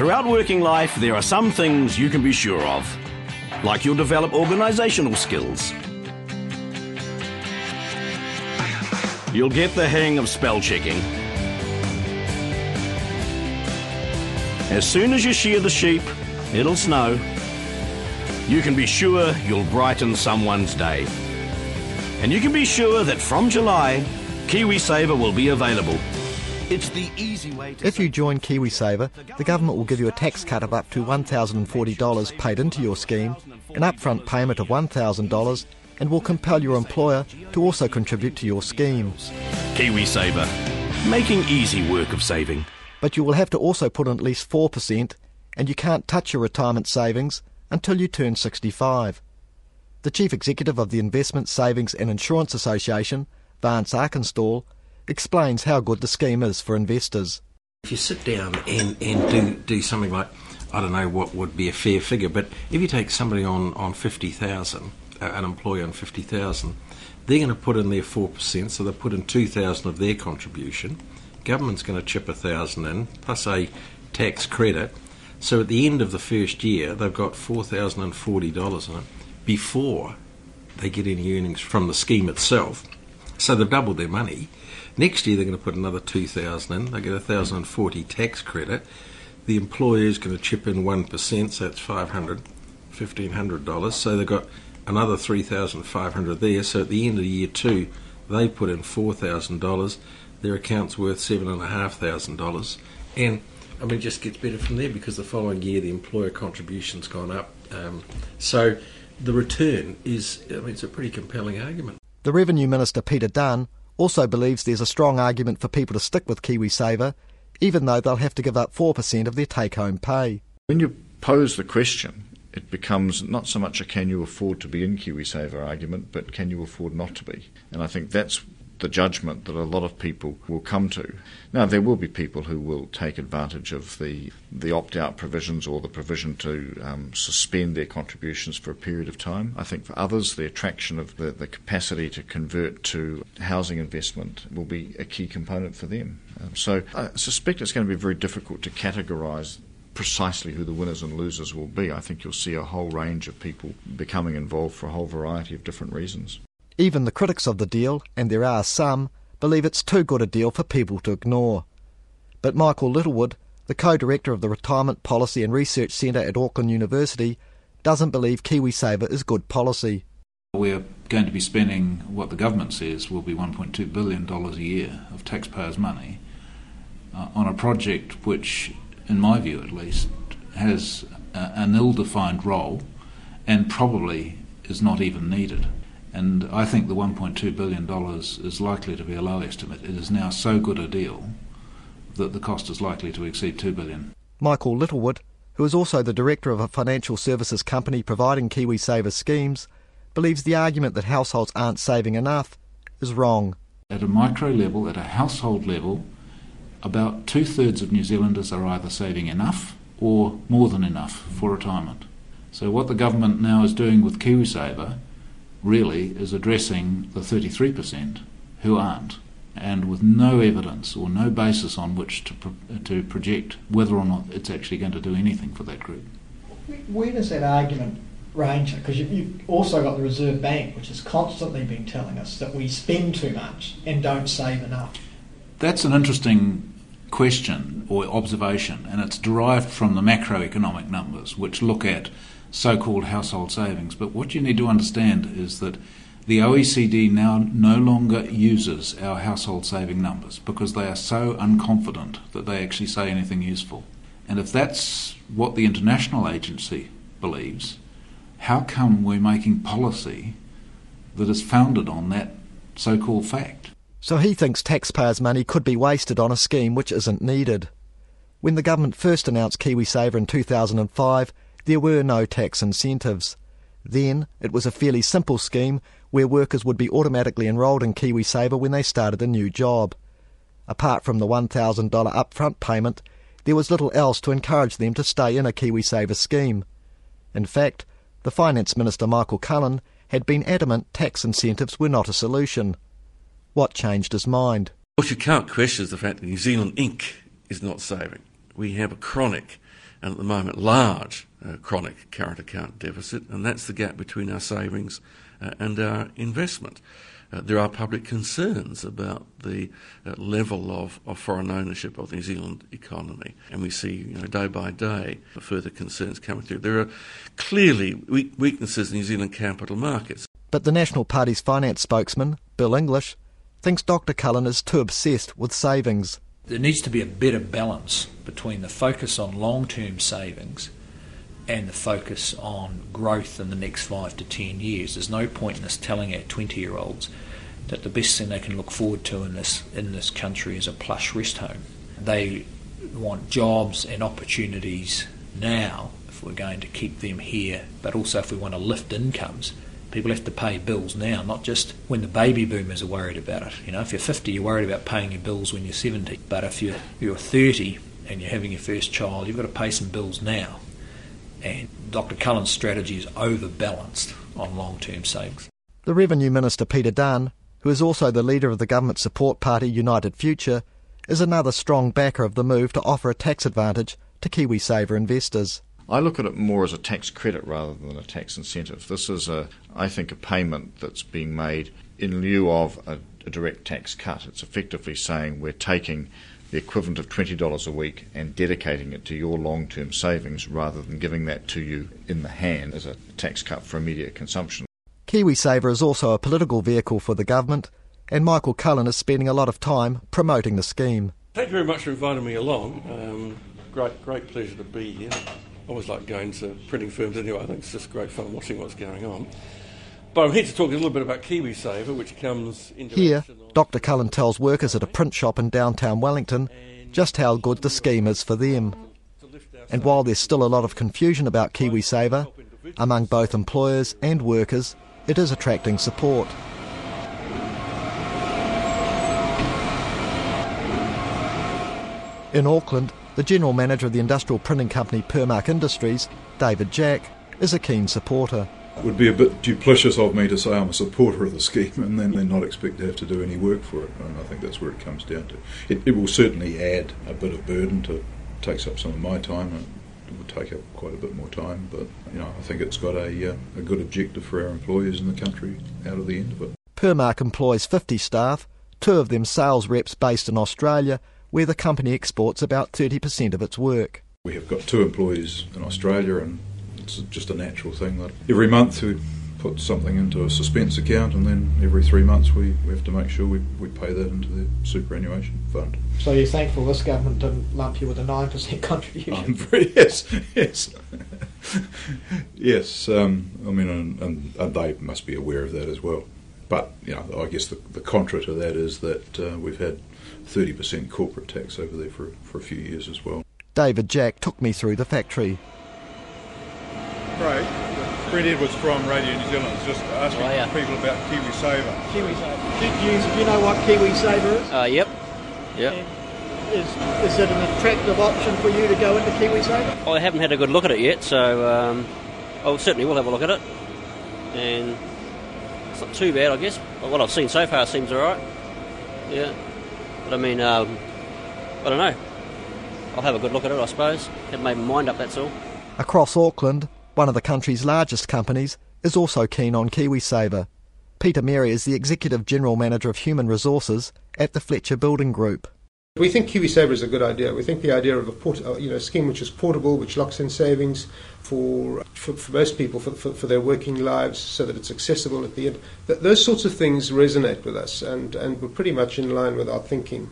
Throughout working life, there are some things you can be sure of, like you'll develop organisational skills. You'll get the hang of spell checking. As soon as you shear the sheep, it'll snow. You can be sure you'll brighten someone's day. And you can be sure that from July, KiwiSaver will be available. It's the easy way to. If you join KiwiSaver, the government will give you a tax cut of up to $1,040 paid into your scheme, an upfront payment of $1,000, and will compel your employer to also contribute to your schemes. KiwiSaver, making easy work of saving. But you will have to also put in at least 4%, and you can't touch your retirement savings until you turn 65. The Chief Executive of the Investment Savings and Insurance Association, Vance Arkinstall, explains how good the scheme is for investors. If you sit down and, and do, do something like, I don't know what would be a fair figure, but if you take somebody on, on 50,000, uh, an employee on 50,000, they're going to put in their 4%, so they put in 2,000 of their contribution. Government's going to chip 1,000 in, plus a tax credit. So at the end of the first year, they've got $4,040 in it before they get any earnings from the scheme itself. So they've doubled their money. Next year they're going to put another 2000 in. They get a 1040 tax credit. The employer is going to chip in 1%, so that's 500 $1,500. So they've got another 3500 there. So at the end of year two, they put in $4,000. Their account's worth $7,500. And I mean, it just gets better from there because the following year the employer contribution's gone up. Um, so the return is, I mean, it's a pretty compelling argument. The Revenue Minister Peter Dunne also believes there's a strong argument for people to stick with KiwiSaver, even though they'll have to give up 4% of their take home pay. When you pose the question, it becomes not so much a can you afford to be in KiwiSaver argument, but can you afford not to be? And I think that's the judgment that a lot of people will come to. Now, there will be people who will take advantage of the, the opt out provisions or the provision to um, suspend their contributions for a period of time. I think for others, the attraction of the, the capacity to convert to housing investment will be a key component for them. Um, so I suspect it's going to be very difficult to categorise precisely who the winners and losers will be. I think you'll see a whole range of people becoming involved for a whole variety of different reasons. Even the critics of the deal, and there are some, believe it's too good a deal for people to ignore. But Michael Littlewood, the co-director of the Retirement Policy and Research Centre at Auckland University, doesn't believe KiwiSaver is good policy. We're going to be spending what the government says will be $1.2 billion a year of taxpayers' money uh, on a project which, in my view at least, has a, an ill defined role and probably is not even needed. And I think the $1.2 billion is likely to be a low estimate. It is now so good a deal that the cost is likely to exceed 2 billion. Michael Littlewood, who is also the director of a financial services company providing KiwiSaver schemes, believes the argument that households aren't saving enough is wrong. At a micro level, at a household level, about two thirds of New Zealanders are either saving enough or more than enough for retirement. So, what the government now is doing with KiwiSaver really is addressing the 33% who aren't, and with no evidence or no basis on which to, pro- to project whether or not it's actually going to do anything for that group. Where does that argument range? Because you, you've also got the Reserve Bank, which has constantly been telling us that we spend too much and don't save enough. That's an interesting question or observation, and it's derived from the macroeconomic numbers, which look at so called household savings. But what you need to understand is that the OECD now no longer uses our household saving numbers because they are so unconfident that they actually say anything useful. And if that's what the international agency believes, how come we're making policy that is founded on that so called fact? So he thinks taxpayers' money could be wasted on a scheme which isn't needed. When the government first announced KiwiSaver in 2005, there were no tax incentives. Then it was a fairly simple scheme where workers would be automatically enrolled in KiwiSaver when they started a new job. Apart from the $1,000 upfront payment, there was little else to encourage them to stay in a KiwiSaver scheme. In fact, the Finance Minister Michael Cullen had been adamant tax incentives were not a solution. What changed his mind? What you can't question is the fact that New Zealand Inc. is not saving we have a chronic, and at the moment large, uh, chronic current account deficit, and that's the gap between our savings uh, and our investment. Uh, there are public concerns about the uh, level of, of, foreign ownership of the New Zealand economy, and we see you know, day by day further concerns coming through. There are clearly weaknesses in New Zealand capital markets. But the National Party's finance spokesman, Bill English, thinks Dr Cullen is too obsessed with savings. There needs to be a better balance between the focus on long term savings and the focus on growth in the next five to ten years. There's no point in us telling our 20 year olds that the best thing they can look forward to in this, in this country is a plush rest home. They want jobs and opportunities now if we're going to keep them here, but also if we want to lift incomes. People have to pay bills now, not just when the baby boomers are worried about it. You know, if you're 50, you're worried about paying your bills when you're 70. But if you're, you're 30 and you're having your first child, you've got to pay some bills now and Dr. Cullen's strategy is overbalanced on long term savings. The Revenue Minister Peter Dunne, who is also the leader of the government support party United Future, is another strong backer of the move to offer a tax advantage to KiwiSaver investors. I look at it more as a tax credit rather than a tax incentive. This is, a, I think, a payment that's being made in lieu of a, a direct tax cut. It's effectively saying we're taking the equivalent of $20 a week and dedicating it to your long term savings rather than giving that to you in the hand as a tax cut for immediate consumption. KiwiSaver is also a political vehicle for the government, and Michael Cullen is spending a lot of time promoting the scheme. Thank you very much for inviting me along. Um, great, great pleasure to be here. I always like going to printing firms anyway. I think it's just great fun watching what's going on. But I'm here to talk a little bit about KiwiSaver, which comes into Here, Dr. Cullen tells workers at a print shop in downtown Wellington just how good the scheme is for them. And while there's still a lot of confusion about KiwiSaver, among both employers and workers, it is attracting support. In Auckland, the general manager of the industrial printing company Permark Industries, David Jack, is a keen supporter. It would be a bit duplicitous of me to say I'm a supporter of the scheme and then, then not expect to have to do any work for it. And I think that's where it comes down to. It, it will certainly add a bit of burden to takes up some of my time and it will take up quite a bit more time. But you know, I think it's got a, uh, a good objective for our employers in the country out of the end of it. Permark employs 50 staff, two of them sales reps based in Australia, where the company exports about 30% of its work. We have got two employees in Australia and it's just a natural thing that every month we put something into a suspense account and then every three months we, we have to make sure we, we pay that into the superannuation fund. So you're thankful this government didn't lump you with a 9% contribution? Um, yes, yes. yes, um, I mean, and, and, and, they must be aware of that as well. But, you know, I guess the, the contra to that is that uh, we've had 30% corporate tax over there for, for a few years as well. David Jack took me through the factory. Craig, Brett Edwards from Radio New Zealand is just asking oh, yeah. people about KiwiSaver. KiwiSaver. Do, do, you, do you know what KiwiSaver is? Uh, yep. Yep. is, is it an attractive option for you to go into KiwiSaver? I haven't had a good look at it yet, so um, I certainly will have a look at it. And it's not too bad, I guess. What I've seen so far seems alright. Yeah. But I mean, um, I don't know. I'll have a good look at it, I suppose. Have made my mind up, that's all. Across Auckland, one of the country's largest companies, is also keen on KiwiSaver. Peter Mary is the Executive General Manager of Human Resources at the Fletcher Building Group. We think KiwiSaver is a good idea. We think the idea of a port, uh, you know, scheme which is portable, which locks in savings for, for, for most people for, for, for, their working lives so that it's accessible at the end, th- those sorts of things resonate with us and, and we're pretty much in line with our thinking,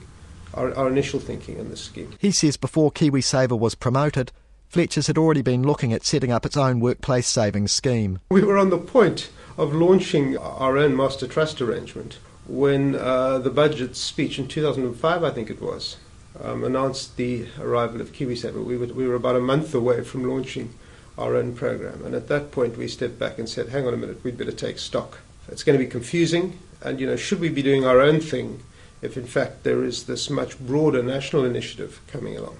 our, our initial thinking in this scheme. He says before KiwiSaver was promoted, Fletcher's had already been looking at setting up its own workplace savings scheme. We were on the point of launching our own master trust arrangement when uh, the budget speech in 2005, I think it was, um, announced the arrival of KiwiSaver. We were, we were about a month away from launching our own program. And at that point, we stepped back and said, hang on a minute, we'd better take stock. It's going to be confusing. And, you know, should we be doing our own thing if, in fact, there is this much broader national initiative coming along?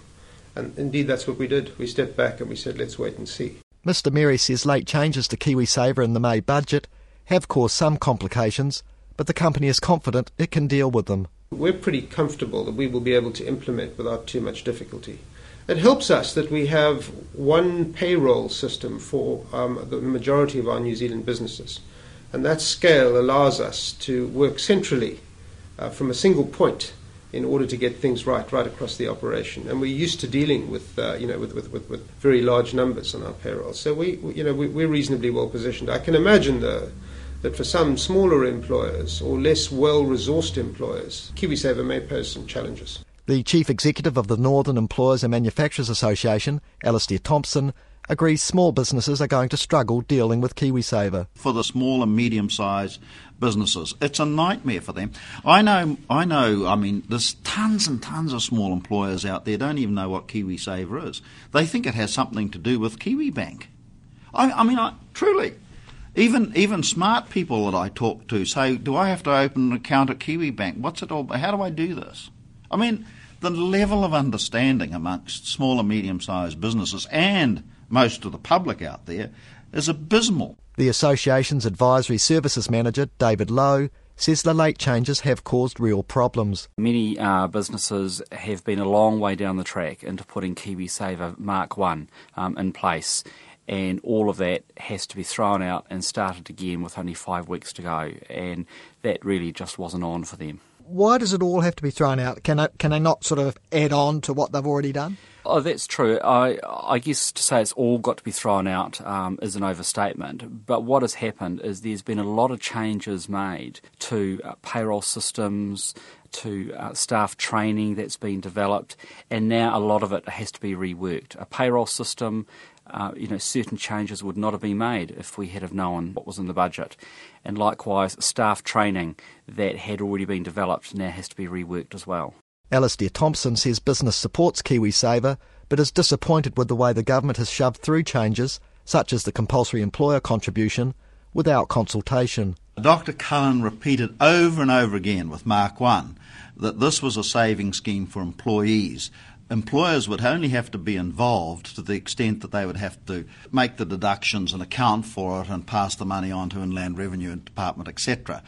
And indeed, that's what we did. We stepped back and we said, let's wait and see. Mr. Mary says late changes to KiwiSaver in the May budget have caused some complications, but the company is confident it can deal with them. We're pretty comfortable that we will be able to implement without too much difficulty. It helps us that we have one payroll system for um, the majority of our New Zealand businesses. And that scale allows us to work centrally uh, from a single point in order to get things right right across the operation. And we're used to dealing with, uh, you know, with, with, with, with, very large numbers on our payroll. So we, you know, we, are reasonably well positioned. I can imagine, though, that for some smaller employers or less well-resourced employers, KiwiSaver may pose some challenges. The Chief Executive of the Northern Employers and Manufacturers Association, Alasdair Thompson, agrees small businesses are going to struggle dealing with KiwiSaver. For the small and medium sized businesses, it's a nightmare for them. I know, I know, I mean, there's tons and tons of small employers out there don't even know what KiwiSaver is. They think it has something to do with KiwiBank. I, I mean, I, truly. Even even smart people that I talk to say, "Do I have to open an account at KiwiBank? What's it all? How do I do this?" I mean, the level of understanding amongst small and medium sized businesses and most of the public out there is abysmal. The association's advisory services manager, David Lowe, says the late changes have caused real problems. Many uh, businesses have been a long way down the track into putting KiwiSaver Mark 1 um, in place, and all of that has to be thrown out and started again with only five weeks to go, and that really just wasn't on for them why does it all have to be thrown out? Can I, can they not sort of add on to what they've already done? Oh, that's true. I, I guess to say it's all got to be thrown out um, is an overstatement. But what has happened is there's been a lot of changes made to uh, payroll systems, to uh, staff training that's been developed, and now a lot of it has to be reworked. A payroll system uh, you know, certain changes would not have been made if we had have known what was in the budget. And likewise, staff training that had already been developed now has to be reworked as well. Alasdair Thompson says business supports KiwiSaver, but is disappointed with the way the government has shoved through changes, such as the compulsory employer contribution, without consultation. Dr. Cullen repeated over and over again with Mark 1 that this was a saving scheme for employees employers would only have to be involved to the extent that they would have to make the deductions and account for it and pass the money on to Inland Revenue Department, etc.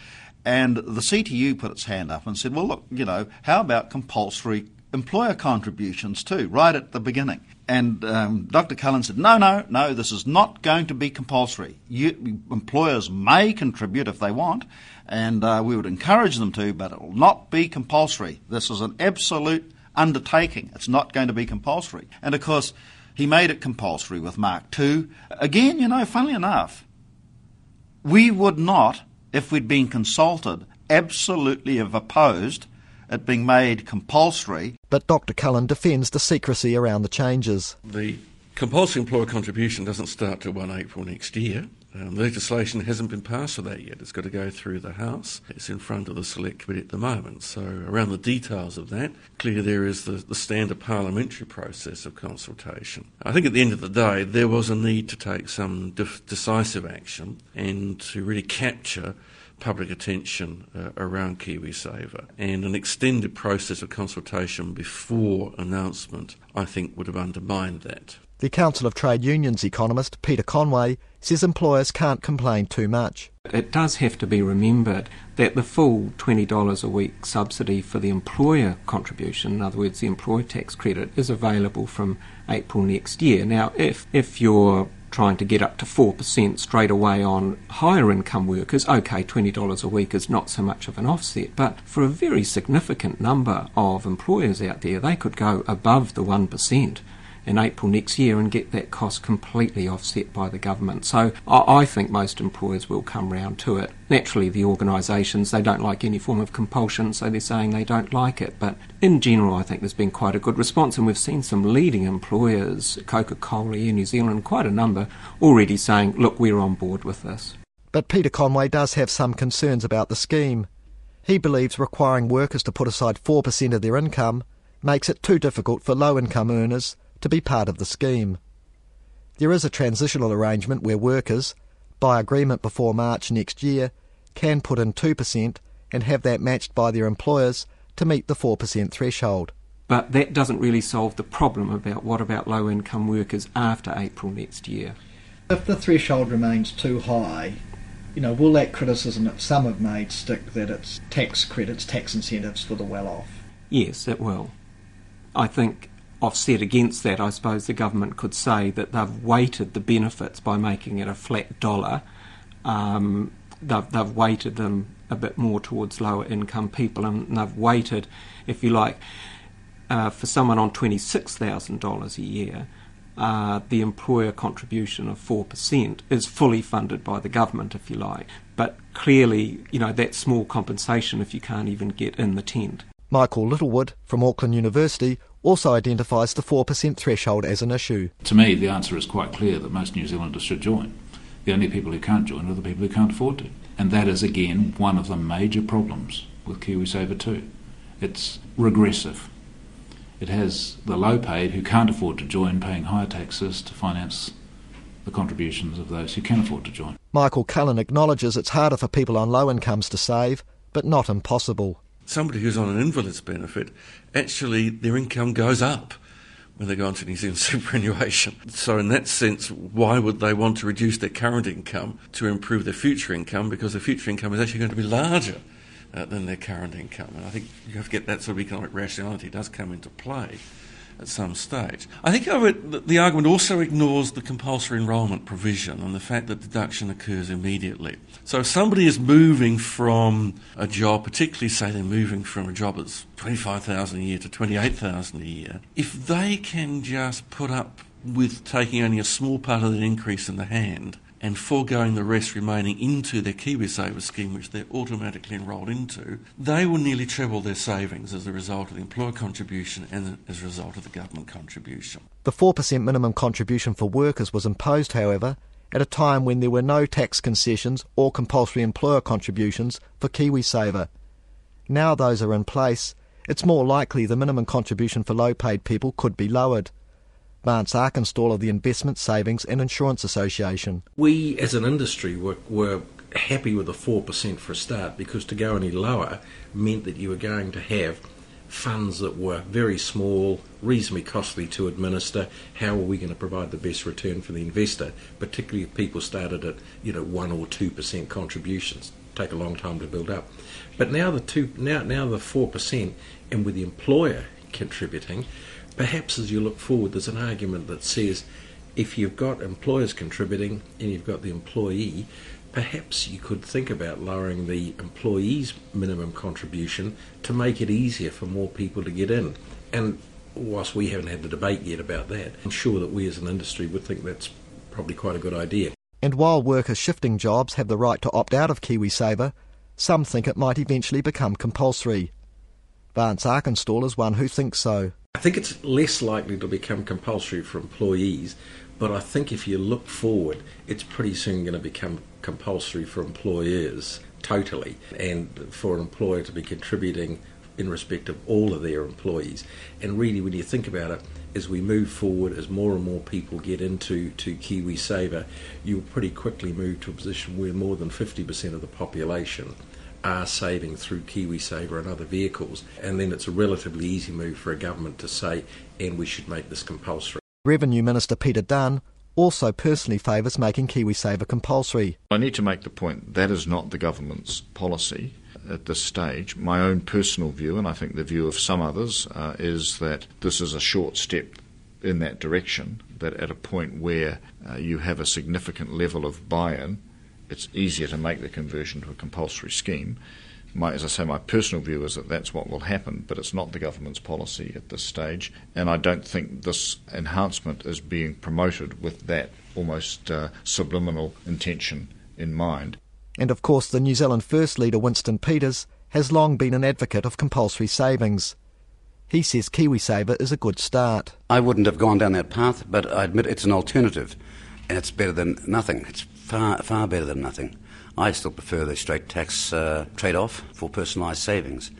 And the CTU put its hand up and said, well, look, you know, how about compulsory employer contributions too, right at the beginning? And um, Dr. Cullen said, no, no, no, this is not going to be compulsory. You, employers may contribute if they want, and uh, we would encourage them to, but it will not be compulsory. This is an absolute undertaking. It's not going to be compulsory. And of course, he made it compulsory with Mark II. Again, you know, funnily enough, we would not, if we'd been consulted, absolutely have opposed it being made compulsory. But Dr. Cullen defends the secrecy around the changes. The compulsory employer contribution doesn't start till 1 April next year. Um, legislation hasn't been passed for that yet. It's got to go through the House. It's in front of the Select Committee at the moment. So, around the details of that, clearly there is the, the standard parliamentary process of consultation. I think at the end of the day, there was a need to take some de- decisive action and to really capture public attention uh, around KiwiSaver. And an extended process of consultation before announcement, I think, would have undermined that. The Council of Trade Unions economist Peter Conway says employers can't complain too much. It does have to be remembered that the full $20 a week subsidy for the employer contribution, in other words, the employer tax credit, is available from April next year. Now, if, if you're trying to get up to 4% straight away on higher income workers, okay, $20 a week is not so much of an offset, but for a very significant number of employers out there, they could go above the 1% in April next year and get that cost completely offset by the government. So I, I think most employers will come round to it. Naturally, the organisations, they don't like any form of compulsion, so they're saying they don't like it. But in general, I think there's been quite a good response, and we've seen some leading employers, Coca Cola, Air New Zealand, quite a number, already saying, look, we're on board with this. But Peter Conway does have some concerns about the scheme. He believes requiring workers to put aside 4% of their income makes it too difficult for low income earners to be part of the scheme. There is a transitional arrangement where workers, by agreement before March next year, can put in 2% and have that matched by their employers to meet the 4% threshold. But that doesn't really solve the problem about what about low income workers after April next year. If the threshold remains too high, you know, will that criticism that some have made stick that it's tax credits, tax incentives for the well off? Yes, it will. I think offset against that, I suppose the government could say that they've weighted the benefits by making it a flat dollar. Um, they've, they've weighted them a bit more towards lower income people, and they've weighted, if you like, uh, for someone on $26,000 a year, uh, the employer contribution of 4% is fully funded by the government, if you like. But clearly, you know, that's small compensation if you can't even get in the tent. Michael Littlewood from Auckland University also identifies the 4% threshold as an issue. To me, the answer is quite clear that most New Zealanders should join. The only people who can't join are the people who can't afford to. And that is, again, one of the major problems with KiwiSaver 2. It's regressive. It has the low paid who can't afford to join paying higher taxes to finance the contributions of those who can afford to join. Michael Cullen acknowledges it's harder for people on low incomes to save, but not impossible. Somebody who's on an invalid's benefit, actually their income goes up when they go on to New Zealand superannuation. So, in that sense, why would they want to reduce their current income to improve their future income? Because their future income is actually going to be larger uh, than their current income. And I think you have to get that sort of economic rationality does come into play at some stage. I think would, the argument also ignores the compulsory enrolment provision and the fact that deduction occurs immediately. So if somebody is moving from a job, particularly say they're moving from a job that's 25,000 a year to 28,000 a year, if they can just put up with taking only a small part of the increase in the hand and foregoing the rest remaining into their KiwiSaver scheme, which they're automatically enrolled into, they will nearly treble their savings as a result of the employer contribution and as a result of the government contribution. The 4% minimum contribution for workers was imposed, however, at a time when there were no tax concessions or compulsory employer contributions for KiwiSaver. Now those are in place, it's more likely the minimum contribution for low paid people could be lowered. Vance Arkinstall of the Investment Savings and Insurance Association. We, as an industry, were, were happy with the 4% for a start because to go any lower meant that you were going to have funds that were very small, reasonably costly to administer. How are we going to provide the best return for the investor, particularly if people started at you know one or two percent contributions? Take a long time to build up. But now the two now now the four percent, and with the employer contributing, perhaps as you look forward, there's an argument that says if you've got employers contributing and you've got the employee, perhaps you could think about lowering the employee's minimum contribution to make it easier for more people to get in. And whilst we haven't had the debate yet about that, I'm sure that we as an industry would think that's probably quite a good idea. And while workers shifting jobs have the right to opt out of KiwiSaver, some think it might eventually become compulsory. Vance Arkinstall is one who thinks so. I think it's less likely to become compulsory for employees, but I think if you look forward, it's pretty soon going to become compulsory for employers totally, and for an employer to be contributing in respect of all of their employees. And really, when you think about it, as we move forward, as more and more people get into to KiwiSaver, you'll pretty quickly move to a position where more than 50% of the population are saving through KiwiSaver and other vehicles. And then it's a relatively easy move for a government to say, and we should make this compulsory. Revenue Minister Peter Dunne also personally favours making KiwiSaver compulsory. I need to make the point that is not the government's policy at this stage. My own personal view, and I think the view of some others, uh, is that this is a short step in that direction, that at a point where uh, you have a significant level of buy in, it's easier to make the conversion to a compulsory scheme. My, as I say, my personal view is that that's what will happen, but it's not the government's policy at this stage, and I don't think this enhancement is being promoted with that almost uh, subliminal intention in mind. And of course, the New Zealand First leader Winston Peters has long been an advocate of compulsory savings. He says KiwiSaver is a good start. I wouldn't have gone down that path, but I admit it's an alternative, and it's better than nothing. It's far, far better than nothing. I still prefer the straight tax uh, trade off for personalised savings.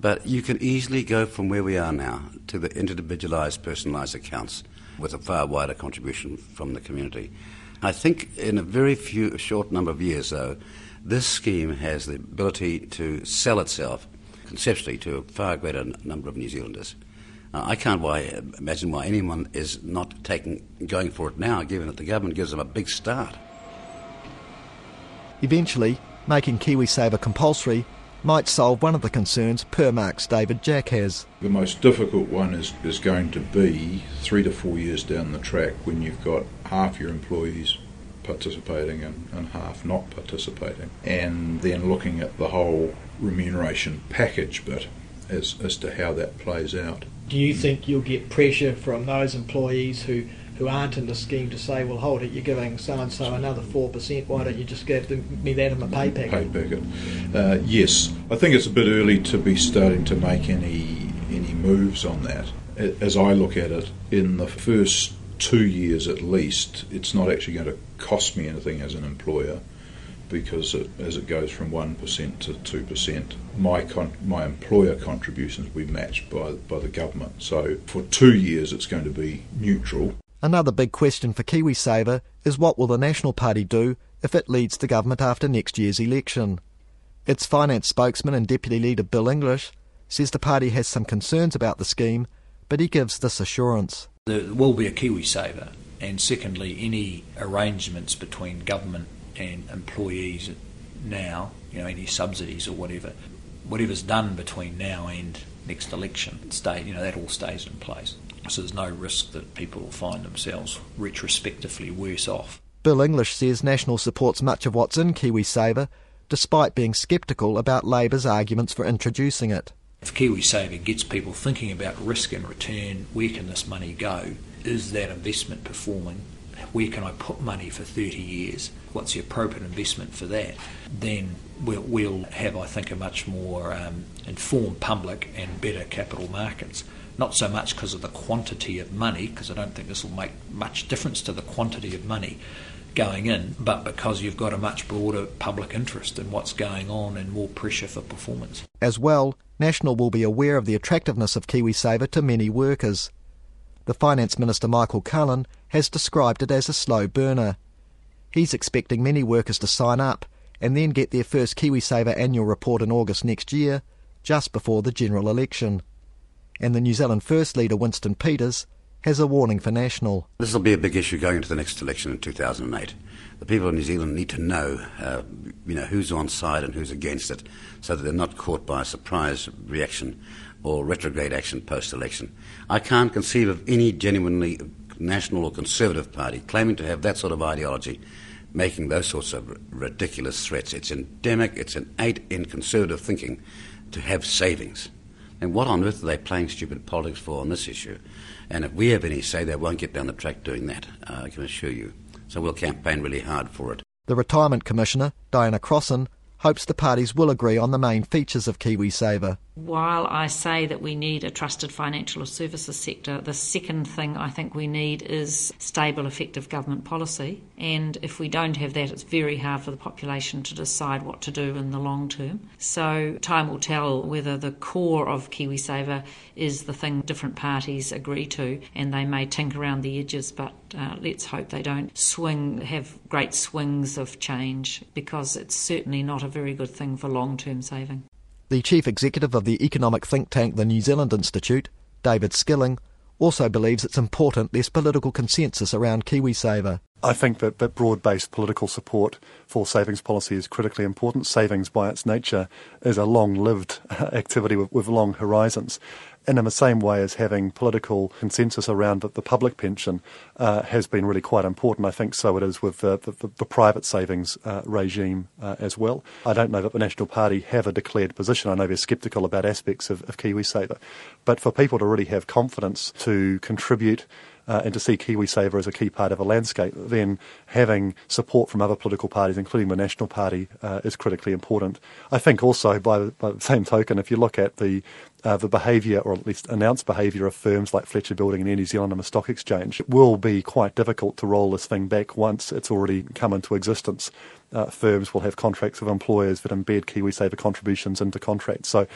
But you can easily go from where we are now to the individualised personalised accounts with a far wider contribution from the community. I think in a very few, short number of years, though, this scheme has the ability to sell itself conceptually to a far greater number of New Zealanders. Uh, I can't why, imagine why anyone is not taking, going for it now, given that the government gives them a big start. Eventually, making KiwiSaver compulsory might solve one of the concerns Permark's David Jack has. The most difficult one is, is going to be three to four years down the track when you've got half your employees participating and, and half not participating, and then looking at the whole remuneration package bit as, as to how that plays out. Do you think you'll get pressure from those employees who who aren't in the scheme to say, well, hold it, you're giving so and so another 4%, why don't you just give me that in my pay packet? Pay packet. Uh, yes, I think it's a bit early to be starting to make any, any moves on that. As I look at it, in the first two years at least, it's not actually going to cost me anything as an employer because it, as it goes from 1% to 2%, my, con- my employer contributions will be matched by, by the government. So for two years, it's going to be neutral. Another big question for KiwiSaver is what will the National Party do if it leads the government after next year's election? Its finance spokesman and deputy leader Bill English says the party has some concerns about the scheme, but he gives this assurance. There will be a KiwiSaver, and secondly, any arrangements between government and employees now, you know, any subsidies or whatever, whatever's done between now and next election, stay, you know, that all stays in place. So there's no risk that people will find themselves retrospectively worse off. Bill English says National supports much of what's in KiwiSaver, despite being sceptical about Labor's arguments for introducing it. If KiwiSaver gets people thinking about risk and return, where can this money go? Is that investment performing? Where can I put money for 30 years? What's the appropriate investment for that? Then we'll, we'll have, I think, a much more um, informed public and better capital markets not so much because of the quantity of money, because I don't think this will make much difference to the quantity of money going in, but because you've got a much broader public interest in what's going on and more pressure for performance. As well, National will be aware of the attractiveness of KiwiSaver to many workers. The Finance Minister Michael Cullen has described it as a slow burner. He's expecting many workers to sign up and then get their first KiwiSaver annual report in August next year, just before the general election and the New Zealand First leader Winston Peters has a warning for National. This will be a big issue going into the next election in 2008. The people of New Zealand need to know, uh, you know, who's on side and who's against it, so that they're not caught by a surprise reaction or retrograde action post-election. I can't conceive of any genuinely national or conservative party claiming to have that sort of ideology making those sorts of ridiculous threats. It's endemic, it's an innate in conservative thinking to have savings. And what on earth are they playing stupid politics for on this issue? And if we have any say, they won't get down the track doing that, uh, I can assure you. So we'll campaign really hard for it. The Retirement Commissioner, Diana Crossan, hopes the parties will agree on the main features of KiwiSaver. While I say that we need a trusted financial or services sector, the second thing I think we need is stable, effective government policy. And if we don't have that, it's very hard for the population to decide what to do in the long term. So time will tell whether the core of KiwiSaver is the thing different parties agree to, and they may tinker around the edges, but uh, let's hope they don't swing, have great swings of change, because it's certainly not a very good thing for long term saving. The chief executive of the economic think tank, the New Zealand Institute, David Skilling, also believes it's important there's political consensus around KiwiSaver. I think that, that broad based political support for savings policy is critically important. Savings, by its nature, is a long lived activity with, with long horizons and in the same way as having political consensus around the, the public pension uh, has been really quite important. I think so it is with the, the, the private savings uh, regime uh, as well. I don't know that the National Party have a declared position. I know they're sceptical about aspects of, of KiwiSaver. But for people to really have confidence to contribute uh, and to see KiwiSaver as a key part of a landscape, then having support from other political parties, including the National Party, uh, is critically important. I think also, by, by the same token, if you look at the uh, the behaviour, or at least announced behaviour, of firms like Fletcher Building and Air New Zealand on the Stock Exchange, it will be quite difficult to roll this thing back once it's already come into existence. Uh, firms will have contracts with employers that embed KiwiSaver contributions into contracts. So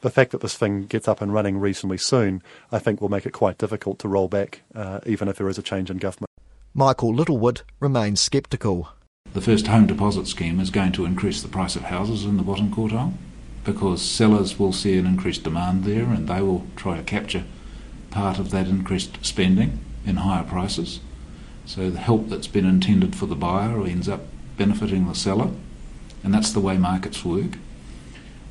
the fact that this thing gets up and running reasonably soon, I think, will make it quite difficult to roll back, uh, even if there is a change in government. Michael Littlewood remains sceptical. The first home deposit scheme is going to increase the price of houses in the bottom quartile because sellers will see an increased demand there and they will try to capture part of that increased spending in higher prices. So the help that's been intended for the buyer ends up benefiting the seller, and that's the way markets work.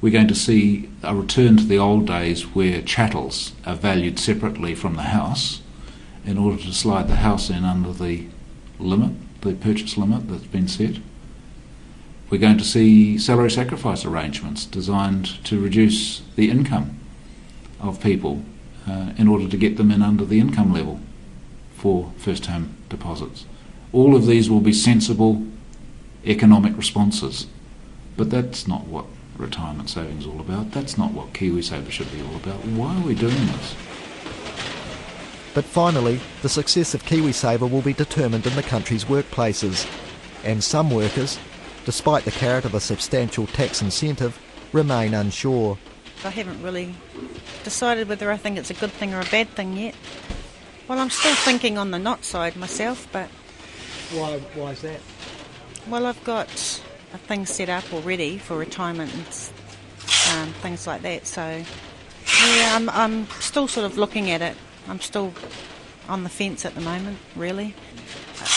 We're going to see a return to the old days where chattels are valued separately from the house in order to slide the house in under the limit, the purchase limit that's been set. We're going to see salary sacrifice arrangements designed to reduce the income of people uh, in order to get them in under the income level for first home deposits. All of these will be sensible economic responses, but that's not what retirement savings all about. That's not what KiwiSaver should be all about. Why are we doing this? But finally, the success of KiwiSaver will be determined in the country's workplaces, and some workers, despite the carrot of a substantial tax incentive, remain unsure. I haven't really decided whether I think it's a good thing or a bad thing yet. Well, I'm still thinking on the not side myself, but. Why, why is that? Well, I've got things set up already for retirement and um, things like that, so yeah, I'm, I'm still sort of looking at it. I'm still on the fence at the moment, really.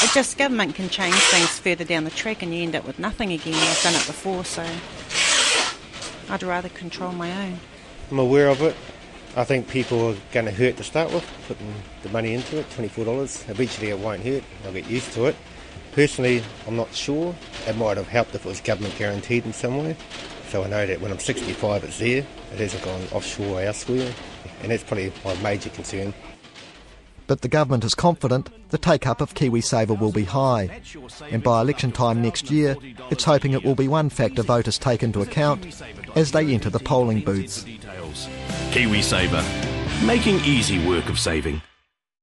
It just government can change things further down the track and you end up with nothing again. I've done it before, so I'd rather control my own. I'm aware of it. I think people are going to hurt to start with, putting the money into it, $24. Eventually it won't hurt, they'll get used to it. Personally, I'm not sure. It might have helped if it was government guaranteed in some way. So I know that when I'm 65 it's there, it hasn't gone offshore or elsewhere, and that's probably my major concern. But the government is confident the take up of KiwiSaver will be high. And by election time next year, it's hoping it will be one factor voters take into account as they enter the polling booths. KiwiSaver, making easy work of saving.